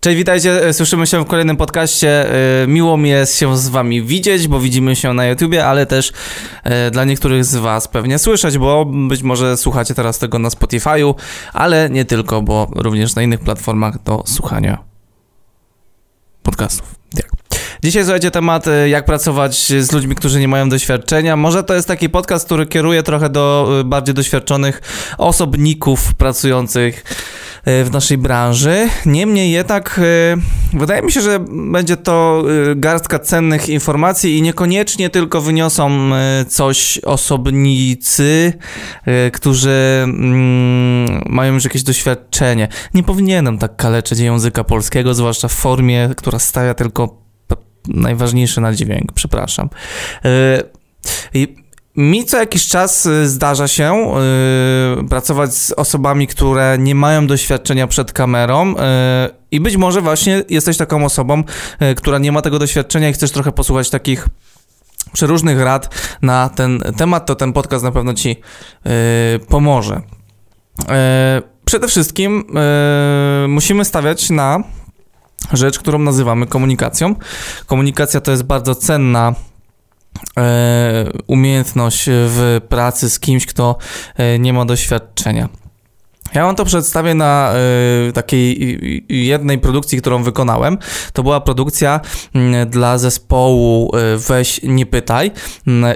Cześć, witajcie, e, słyszymy się w kolejnym podcaście. E, miło mi jest się z wami widzieć, bo widzimy się na YouTubie, ale też e, dla niektórych z was pewnie słyszeć, bo być może słuchacie teraz tego na Spotify'u, ale nie tylko, bo również na innych platformach do słuchania podcastów. Tak. Dzisiaj słuchajcie temat, jak pracować z ludźmi, którzy nie mają doświadczenia. Może to jest taki podcast, który kieruje trochę do bardziej doświadczonych osobników pracujących w naszej branży. Niemniej jednak e, wydaje mi się, że będzie to e, garstka cennych informacji i niekoniecznie tylko wyniosą coś osobnicy, którzy mm, mają już jakieś doświadczenie. Nie powinienem tak kaleczyć języka polskiego, zwłaszcza w formie, która stawia tylko najważniejsze na dźwięk, przepraszam. I mi co jakiś czas y, zdarza się yy, pracować z osobami, które nie mają doświadczenia przed kamerą. Yy, I być może właśnie jesteś taką osobą, yy, która nie ma tego doświadczenia i chcesz trochę posłuchać takich przeróżnych rad na ten temat, to ten podcast na pewno ci y, pomoże. Y, przede wszystkim y, musimy stawiać na rzecz, którą nazywamy komunikacją. Komunikacja to jest bardzo cenna umiejętność w pracy z kimś, kto e, nie ma doświadczenia. Ja wam to przedstawię na y, takiej jednej produkcji, którą wykonałem. To była produkcja dla zespołu Weź Nie Pytaj.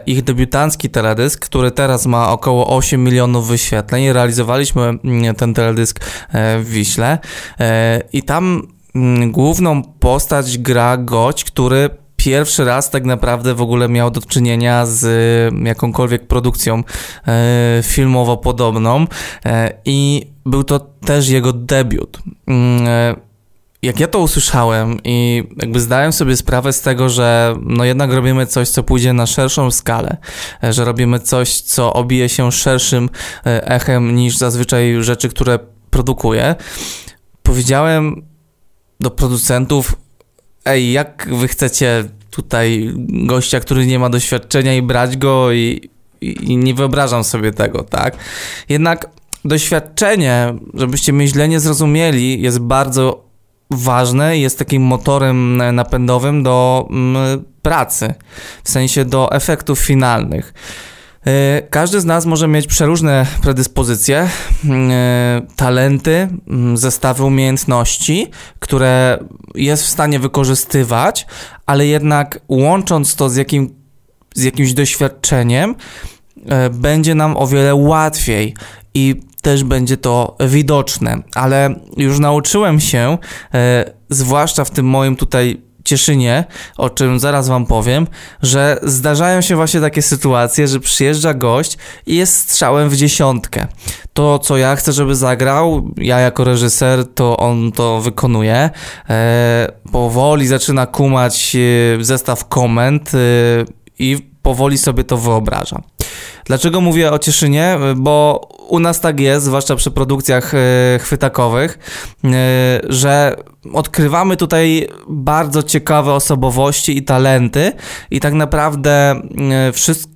Ich debiutancki teledysk, który teraz ma około 8 milionów wyświetleń. Realizowaliśmy ten teledysk w Wiśle i tam główną postać gra gość, który pierwszy raz tak naprawdę w ogóle miał do czynienia z e, jakąkolwiek produkcją e, filmowo podobną e, i był to też jego debiut. Mm, jak ja to usłyszałem i jakby zdałem sobie sprawę z tego, że no jednak robimy coś, co pójdzie na szerszą skalę, że robimy coś, co obije się szerszym echem niż zazwyczaj rzeczy, które produkuję, powiedziałem do producentów, ej, jak wy chcecie tutaj gościa, który nie ma doświadczenia i brać go i, i, i nie wyobrażam sobie tego, tak? Jednak doświadczenie, żebyście mnie źle nie zrozumieli, jest bardzo ważne i jest takim motorem napędowym do mm, pracy, w sensie do efektów finalnych. E, każdy z nas może mieć przeróżne predyspozycje, e, talenty, zestawy umiejętności, które jest w stanie wykorzystywać, ale jednak łącząc to z, jakim, z jakimś doświadczeniem, e, będzie nam o wiele łatwiej i też będzie to widoczne. Ale już nauczyłem się, zwłaszcza w tym moim tutaj Cieszynie, o czym zaraz wam powiem, że zdarzają się właśnie takie sytuacje, że przyjeżdża gość i jest strzałem w dziesiątkę. To, co ja chcę, żeby zagrał, ja jako reżyser, to on to wykonuje. E, powoli zaczyna kumać e, zestaw komend e, i powoli sobie to wyobrażam. Dlaczego mówię o Cieszynie? Bo u nas tak jest, zwłaszcza przy produkcjach e, chwytakowych, e, że odkrywamy tutaj bardzo ciekawe osobowości i talenty i tak naprawdę e,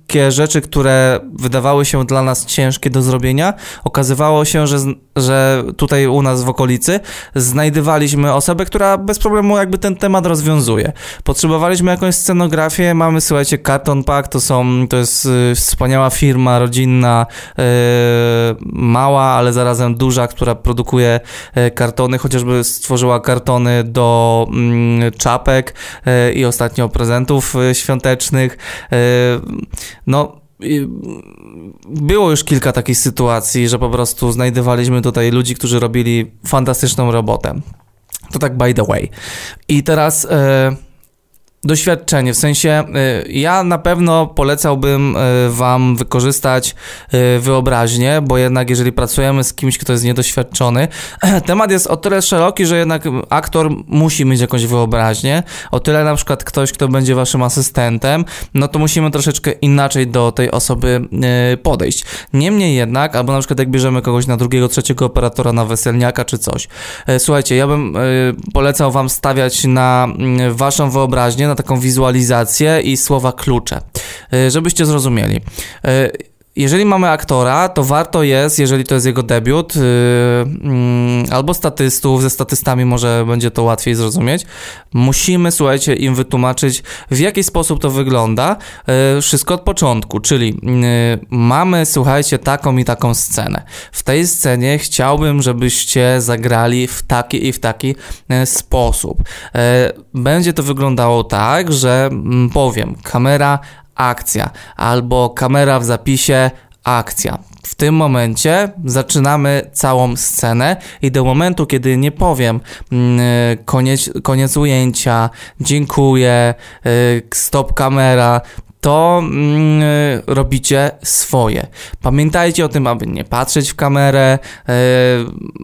wszystkie rzeczy, które wydawały się dla nas ciężkie do zrobienia, okazywało się, że, że tutaj u nas w okolicy znajdywaliśmy osobę, która bez problemu jakby ten temat rozwiązuje. Potrzebowaliśmy jakąś scenografię, mamy słuchajcie Carton Pack, to są, to jest wspaniała firma rodzinna, mała, ale zarazem duża, która produkuje e, kartony, chociażby stworzyła kartony do mm, czapek e, i ostatnio prezentów e, świątecznych. No, było już kilka takich sytuacji, że po prostu znajdowaliśmy tutaj ludzi, którzy robili fantastyczną robotę. To tak by the way. I teraz doświadczenie. W sensie y, ja na pewno polecałbym y, Wam wykorzystać y, wyobraźnię, bo jednak jeżeli pracujemy z kimś, kto jest niedoświadczony, temat jest o tyle szeroki, że jednak aktor musi mieć jakąś wyobraźnię. O tyle na przykład ktoś, kto będzie Waszym asystentem, no to musimy troszeczkę inaczej do tej osoby podejść. Niemniej jednak, albo na przykład jak bierzemy kogoś na drugiego, trzeciego operatora, na weselniaka czy coś. Słuchajcie, ja bym polecał Wam stawiać na Waszą wyobraźnię, na taką wizualizację i słowa klucze, e, żebyście zrozumieli. Jeżeli mamy aktora, to warto jest, jeżeli to jest jego debiut, yy, yy, albo statystów, ze statystami może będzie to łatwiej zrozumieć. Musimy, słuchajcie, im wytłumaczyć, w jaki sposób to wygląda. Yy, wszystko od początku, czyli yy, mamy, słuchajcie, taką i taką scenę. W tej scenie chciałbym, żebyście zagrali w taki i w taki yy, sposób. Yy, będzie to wyglądało tak, że mm, powiem, kamera akcja, albo kamera w zapisie akcja. W tym momencie zaczynamy całą scenę i do momentu, kiedy nie powiem mm, koniec, koniec ujęcia, dziękuję, y, stop kamera, to mm, robicie swoje. Pamiętajcie o tym, aby nie patrzeć w kamerę, e,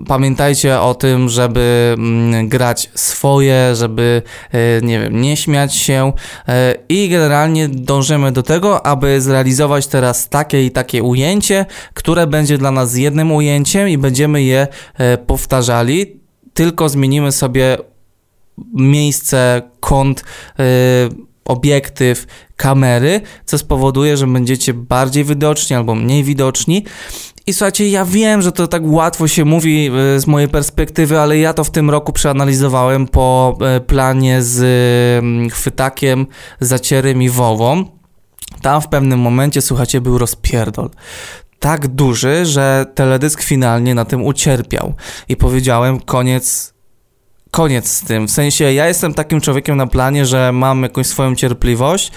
pamiętajcie o tym, żeby mm, grać swoje, żeby e, nie wiem, nie śmiać się. E, i generalnie dążymy do tego, aby zrealizować teraz takie i takie ujęcie, które będzie dla nas jednym ujęciem i będziemy je e, powtarzali, tylko zmienimy sobie miejsce, kąt, e, obiektyw, kamery, co spowoduje, że będziecie bardziej widoczni albo mniej widoczni. I słuchajcie, ja wiem, że to tak łatwo się mówi e, z mojej perspektywy, ale ja to w tym roku przeanalizowałem po e, planie z mm, chwytakiem, zacierem i wową. Tam w pewnym momencie, słuchajcie, był rozpierdol tak duży, że teledysk finalnie na tym ucierpiał. I powiedziałem, koniec koniec z tym. W sensie ja jestem takim człowiekiem na planie, że mam jakąś swoją cierpliwość,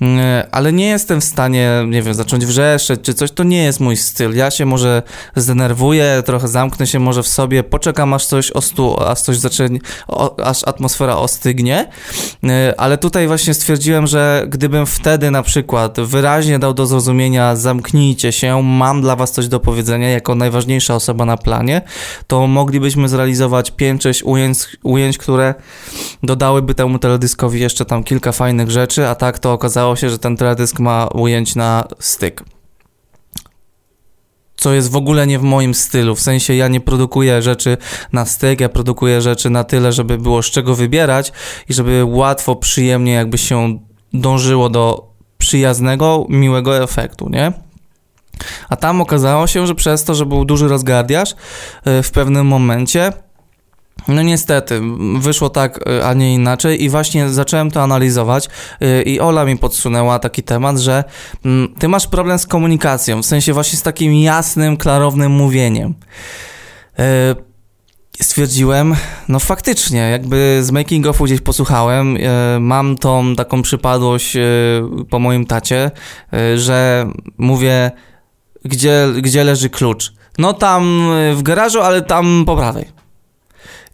mm, ale nie jestem w stanie, nie wiem, zacząć wrzeszczeć czy coś. To nie jest mój styl. Ja się może zdenerwuję, trochę zamknę się może w sobie, poczekam aż coś ostu, aż coś zacznie, aż atmosfera ostygnie, mm, ale tutaj właśnie stwierdziłem, że gdybym wtedy na przykład wyraźnie dał do zrozumienia zamknijcie się, mam dla was coś do powiedzenia jako najważniejsza osoba na planie, to moglibyśmy zrealizować 5-6 ujęć ujęć, które dodałyby temu teledyskowi jeszcze tam kilka fajnych rzeczy, a tak to okazało się, że ten teledysk ma ujęć na styk co jest w ogóle nie w moim stylu. W sensie ja nie produkuję rzeczy na styk, ja produkuję rzeczy na tyle, żeby było z czego wybierać i żeby łatwo, przyjemnie jakby się dążyło do przyjaznego, miłego efektu, nie? A tam okazało się, że przez to, że był duży rozgardiaż y, w pewnym momencie no niestety, wyszło tak, y, a nie inaczej i właśnie zacząłem to analizować y, i Ola mi podsunęła taki temat, że mm, ty masz problem z komunikacją, w sensie właśnie z takim jasnym, klarownym mówieniem. Y, stwierdziłem, no faktycznie, jakby z making ofu gdzieś posłuchałem, mam tą taką przypadłość po moim tacie, że mówię, gdzie, gdzie leży klucz? No tam w garażu, ale tam po prawej.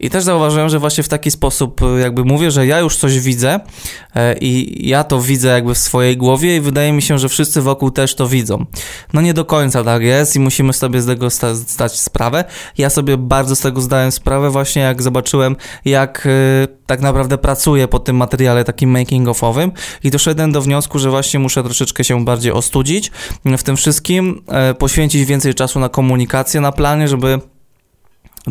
I też zauważyłem, że właśnie w taki sposób e, jakby mówię, że ja już coś widzę e, i ja to widzę jakby w swojej głowie i wydaje mi się, że wszyscy wokół też to widzą. No nie do końca tak jest i musimy sobie z tego zdać sprawę. Ja sobie bardzo z tego zdałem sprawę właśnie jak zobaczyłem, jak e, tak naprawdę pracuję po tym materiale takim making-offowym i doszedłem do wniosku, że właśnie muszę troszeczkę się bardziej ostudzić w tym wszystkim, poświęcić więcej czasu na komunikację na planie, żeby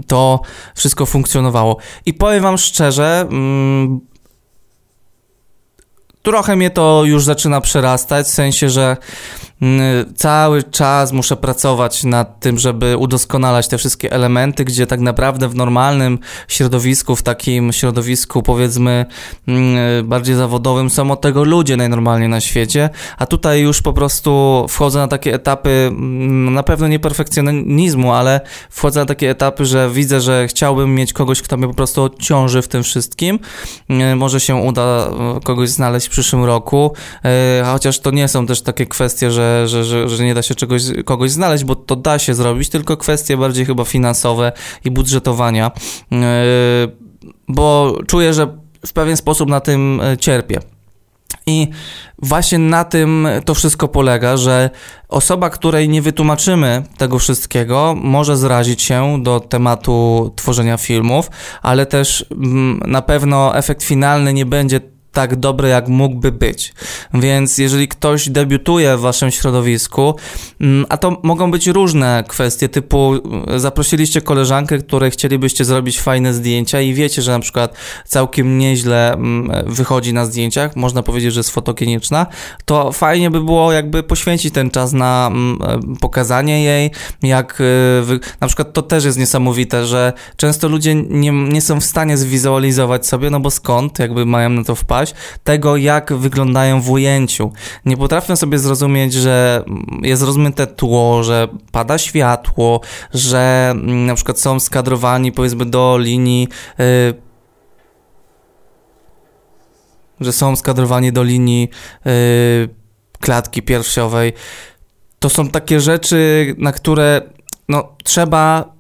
to wszystko funkcjonowało. I powiem Wam szczerze, mm, trochę mnie to już zaczyna przerastać, w sensie, że cały czas muszę pracować nad tym, żeby udoskonalać te wszystkie elementy, gdzie tak naprawdę w normalnym środowisku, w takim środowisku powiedzmy mm, bardziej zawodowym są od tego ludzie najnormalniej na świecie, a tutaj już po prostu wchodzę na takie etapy, mm, na pewno nie perfekcjonizmu, ale wchodzę na takie etapy, że widzę, że chciałbym mieć kogoś, kto mnie po prostu odciąży w tym wszystkim. Może się uda e, kogoś znaleźć przyszłym roku, e, chociaż to nie są też takie kwestie, że, że, że, nie da się czegoś, kogoś znaleźć, bo to da się zrobić, tylko kwestie bardziej chyba finansowe i budżetowania, e, bo czuję, że w pewien sposób na tym e, cierpię. I właśnie na tym to wszystko polega, że osoba, której nie wytłumaczymy tego wszystkiego, może zrazić się do tematu tworzenia filmów, ale też mm, na pewno efekt finalny nie będzie tak dobry, jak mógłby być. Więc jeżeli ktoś debiutuje w waszym środowisku, mm, a to mogą być różne kwestie, typu e, zaprosiliście koleżankę, której chcielibyście zrobić fajne zdjęcia i wiecie, że na przykład całkiem nieźle mm, wychodzi na zdjęciach, można powiedzieć, że jest fotogeniczna, to fajnie by było jakby poświęcić ten czas na mm, e, pokazanie jej, jak e, na przykład to też jest niesamowite, że często ludzie nie, nie są w stanie zwizualizować sobie, no bo skąd jakby mają na to tego, jak wyglądają w ujęciu. Nie potrafią sobie zrozumieć, że jest rozmyte tło, że pada światło, że mm, na przykład są skadrowani powiedzmy do linii yy, że są skadrowani do linii yy, klatki piersiowej. To są takie rzeczy, na które no, trzeba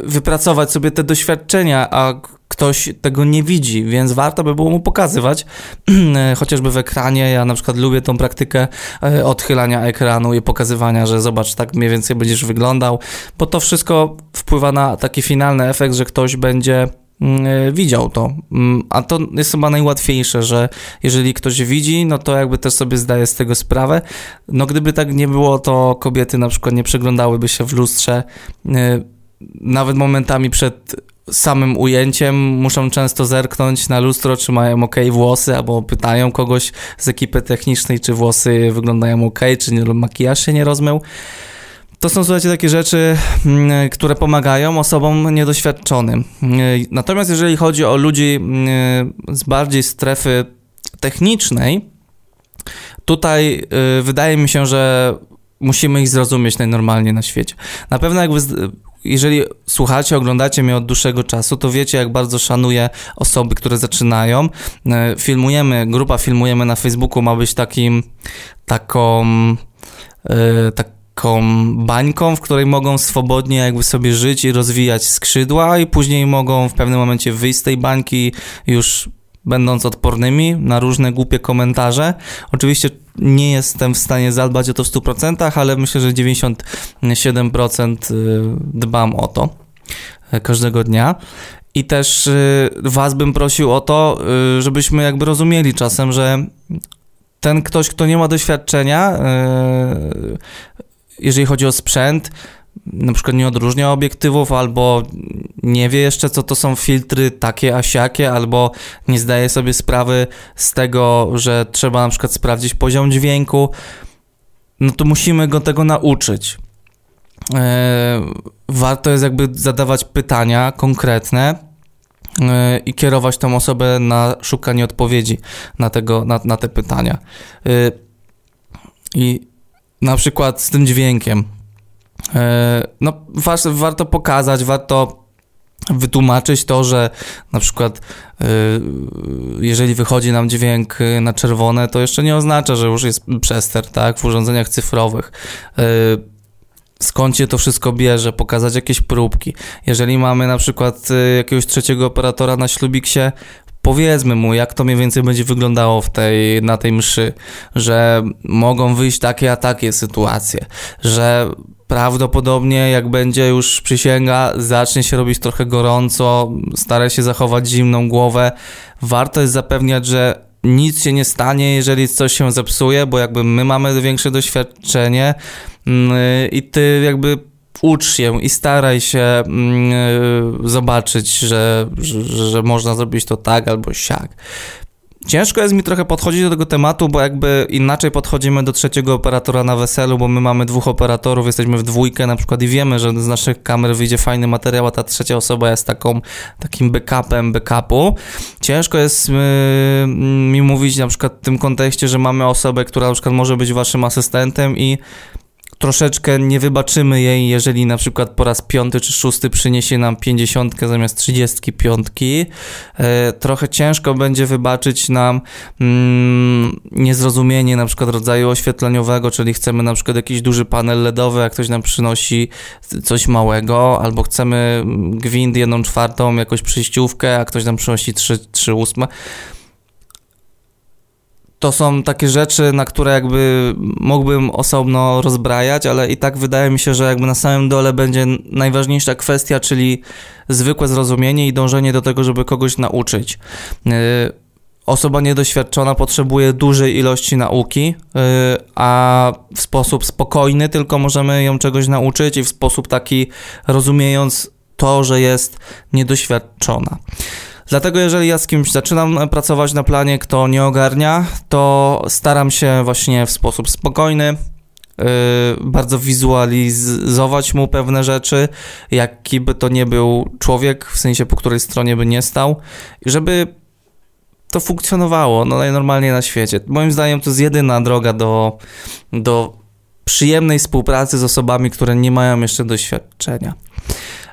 wypracować sobie te doświadczenia, a ktoś tego nie widzi, więc warto by było mu pokazywać, chociażby w ekranie. Ja na przykład lubię tą praktykę e, odchylania ekranu i pokazywania, że zobacz, tak mniej więcej będziesz wyglądał, bo to wszystko wpływa na taki finalny efekt, że ktoś będzie mm, e, widział to. Mm, a to jest chyba najłatwiejsze, że jeżeli ktoś widzi, no to jakby też sobie zdaje z tego sprawę. No gdyby tak nie było, to kobiety na przykład nie przeglądałyby się w lustrze e, nawet momentami przed samym ujęciem muszą często zerknąć na lustro, czy mają ok włosy, albo pytają kogoś z ekipy technicznej, czy włosy wyglądają ok, czy nie, makijaż się nie rozmył. To są, słuchajcie, takie rzeczy, mm, które pomagają osobom niedoświadczonym. Natomiast jeżeli chodzi o ludzi mm, z bardziej strefy technicznej, tutaj y, wydaje mi się, że musimy ich zrozumieć najnormalniej na świecie. Na pewno jakby jeżeli słuchacie, oglądacie mnie od dłuższego czasu, to wiecie, jak bardzo szanuję osoby, które zaczynają. E, filmujemy, grupa filmujemy na Facebooku ma być takim, taką, yy, taką bańką, w której mogą swobodnie jakby sobie żyć i rozwijać skrzydła i później mogą w pewnym momencie wyjść z tej bańki już będąc odpornymi na różne głupie komentarze. Oczywiście nie jestem w stanie zadbać o to w 100%, ale myślę, że 97% y, dbam o to y, każdego dnia. I też y, Was bym prosił o to, żebyśmy jakby rozumieli czasem, że ten ktoś, kto nie ma doświadczenia, jeżeli chodzi o sprzęt, na przykład nie odróżnia obiektywów, albo nie wie jeszcze, co to są filtry takie a siakie, albo nie zdaje sobie sprawy z tego, że trzeba na przykład sprawdzić poziom dźwięku, no to musimy go tego nauczyć. E, warto jest jakby zadawać pytania konkretne e, i kierować tą osobę na szukanie odpowiedzi na, tego, na, na te pytania. E, I na przykład z tym dźwiękiem E, no, warto pokazać, warto wytłumaczyć to, że na przykład e, jeżeli wychodzi nam dźwięk na czerwone, to jeszcze nie oznacza, że już jest przester, tak, w urządzeniach cyfrowych. E, skąd się to wszystko bierze, pokazać jakieś próbki. Jeżeli mamy na przykład jakiegoś trzeciego operatora na ślubiksie, powiedzmy mu, jak to mniej więcej będzie wyglądało w tej, na tej mszy, że mogą wyjść takie a takie sytuacje, że prawdopodobnie jak będzie już przysięga, zacznie się robić trochę gorąco, stara się zachować zimną głowę. Warto jest zapewniać, że nic się nie stanie, jeżeli coś się zepsuje, bo jakby my mamy większe doświadczenie mm, i ty jakby ucz się i staraj się mm, zobaczyć, że, że, że można zrobić to tak albo siak. Ciężko jest mi trochę podchodzić do tego tematu, bo jakby inaczej podchodzimy do trzeciego operatora na weselu, bo my mamy dwóch operatorów, jesteśmy w dwójkę na przykład i wiemy, że z naszych kamer wyjdzie fajny materiał, a ta trzecia osoba jest taką, takim backupem backupu. Ciężko jest yy, mi mówić na przykład w tym kontekście, że mamy osobę, która na przykład może być waszym asystentem i troszeczkę nie wybaczymy jej, jeżeli na przykład po raz piąty czy szósty przyniesie nam pięćdziesiątkę zamiast trzydziestki piątki. E, trochę ciężko będzie wybaczyć nam mm, niezrozumienie na przykład rodzaju oświetleniowego, czyli chcemy na przykład jakiś duży panel LEDowy, a ktoś nam przynosi coś małego, albo chcemy gwint jedną czwartą, jakąś przejściówkę, a ktoś nam przynosi trzy, trzy ósme to są takie rzeczy, na które jakby mógłbym osobno rozbrajać, ale i tak wydaje mi się, że jakby na samym dole będzie najważniejsza kwestia, czyli zwykłe zrozumienie i dążenie do tego, żeby kogoś nauczyć. Yy, osoba niedoświadczona potrzebuje dużej ilości nauki, a w sposób spokojny tylko możemy ją czegoś nauczyć i w sposób taki rozumiejąc to, że jest niedoświadczona. Dlatego jeżeli ja z kimś zaczynam pracować na planie, kto nie ogarnia, to staram się właśnie w sposób spokojny, Yy, bardzo wizualizować mu pewne rzeczy, jaki by to nie był człowiek, w sensie po której stronie by nie stał, żeby to funkcjonowało no, najnormalniej na świecie. Moim zdaniem to jest jedyna droga do, do przyjemnej współpracy z osobami, które nie mają jeszcze doświadczenia.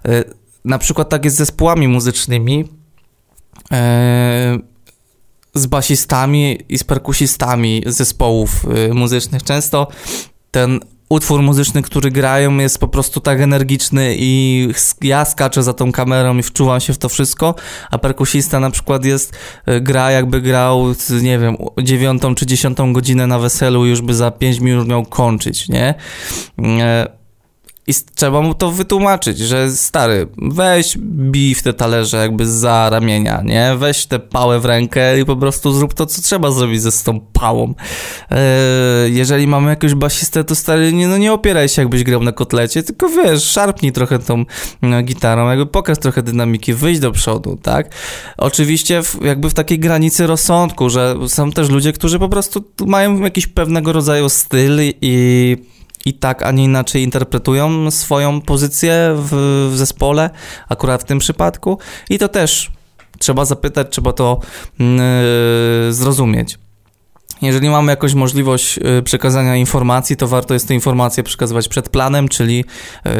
Yy, na przykład tak jest z zespołami muzycznymi, z basistami i z perkusistami zespołów muzycznych. Często ten utwór muzyczny, który grają, jest po prostu tak energiczny i ja skaczę za tą kamerą i wczuwam się w to wszystko, a perkusista na przykład jest, e, gra jakby grał, nie wiem, dziewiątą czy dziesiątą godzinę na weselu już by za pięć minut miał kończyć, nie? I trzeba mu to wytłumaczyć, że stary, weź bij w te talerze jakby za ramienia, nie? Weź tę pałę w rękę i po prostu zrób to, co trzeba zrobić ze z tą pałą. Eee, jeżeli mamy jakąś basistę, to stary, nie, no nie opieraj się jakbyś grał na kotlecie, tylko wiesz, szarpnij trochę tą no, gitarą, jakby pokaż trochę dynamiki, wyjdź do przodu, tak? Oczywiście w, jakby w takiej granicy rozsądku, że są też ludzie, którzy po prostu mają jakiś pewnego rodzaju styl i i tak, a nie inaczej interpretują swoją pozycję w, w zespole, akurat w tym przypadku. I to też trzeba zapytać, trzeba to yy, zrozumieć. Jeżeli mamy jakąś możliwość y, przekazania informacji, to warto jest te informacje przekazywać przed planem, czyli yy,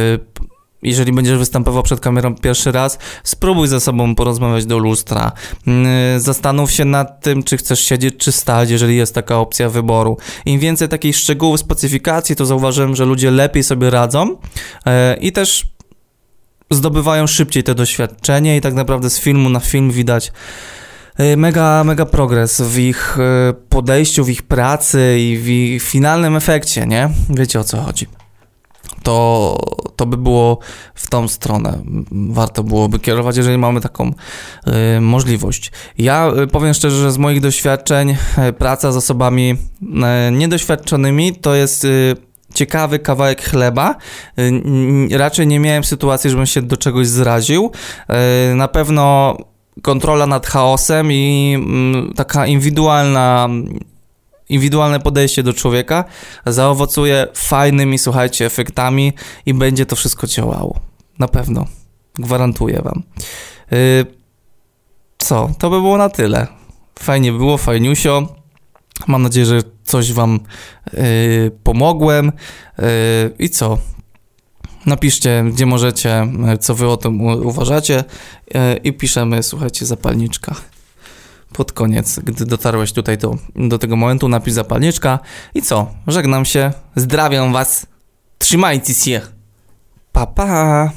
jeżeli będziesz występował przed kamerą pierwszy raz, spróbuj ze sobą porozmawiać do lustra. Mm, zastanów się nad tym, czy chcesz siedzieć, czy stać, jeżeli jest taka opcja wyboru. Im więcej takich szczegółów, specyfikacji, to zauważyłem, że ludzie lepiej sobie radzą e, i też zdobywają szybciej te doświadczenie i tak naprawdę z filmu na film widać e, mega, mega progres w ich e, podejściu, w ich pracy i w ich finalnym efekcie, nie? Wiecie o co chodzi to, to by było w tą stronę. Warto byłoby kierować, jeżeli mamy taką y, możliwość. Ja y, powiem szczerze, że z moich doświadczeń y, praca z osobami y, niedoświadczonymi to jest y, ciekawy kawałek chleba. Raczej nie miałem sytuacji, żebym się do czegoś zraził. Na pewno kontrola nad chaosem i mm, taka indywidualna indywidualne podejście do człowieka zaowocuje fajnymi, słuchajcie, efektami i będzie to wszystko działało. Na pewno. Gwarantuję wam. Yy, co? To by było na tyle. Fajnie było, fajniusio. Mam nadzieję, że coś wam yy, pomogłem. Yy, I co? Napiszcie, gdzie możecie, co wy o tym uważacie i piszemy, słuchajcie, zapalniczka pod koniec, gdy dotarłeś tutaj do, do tego momentu, napisz zapalniczka i co? Żegnam się, zdrawiam was, trzymajcie się, pa pa!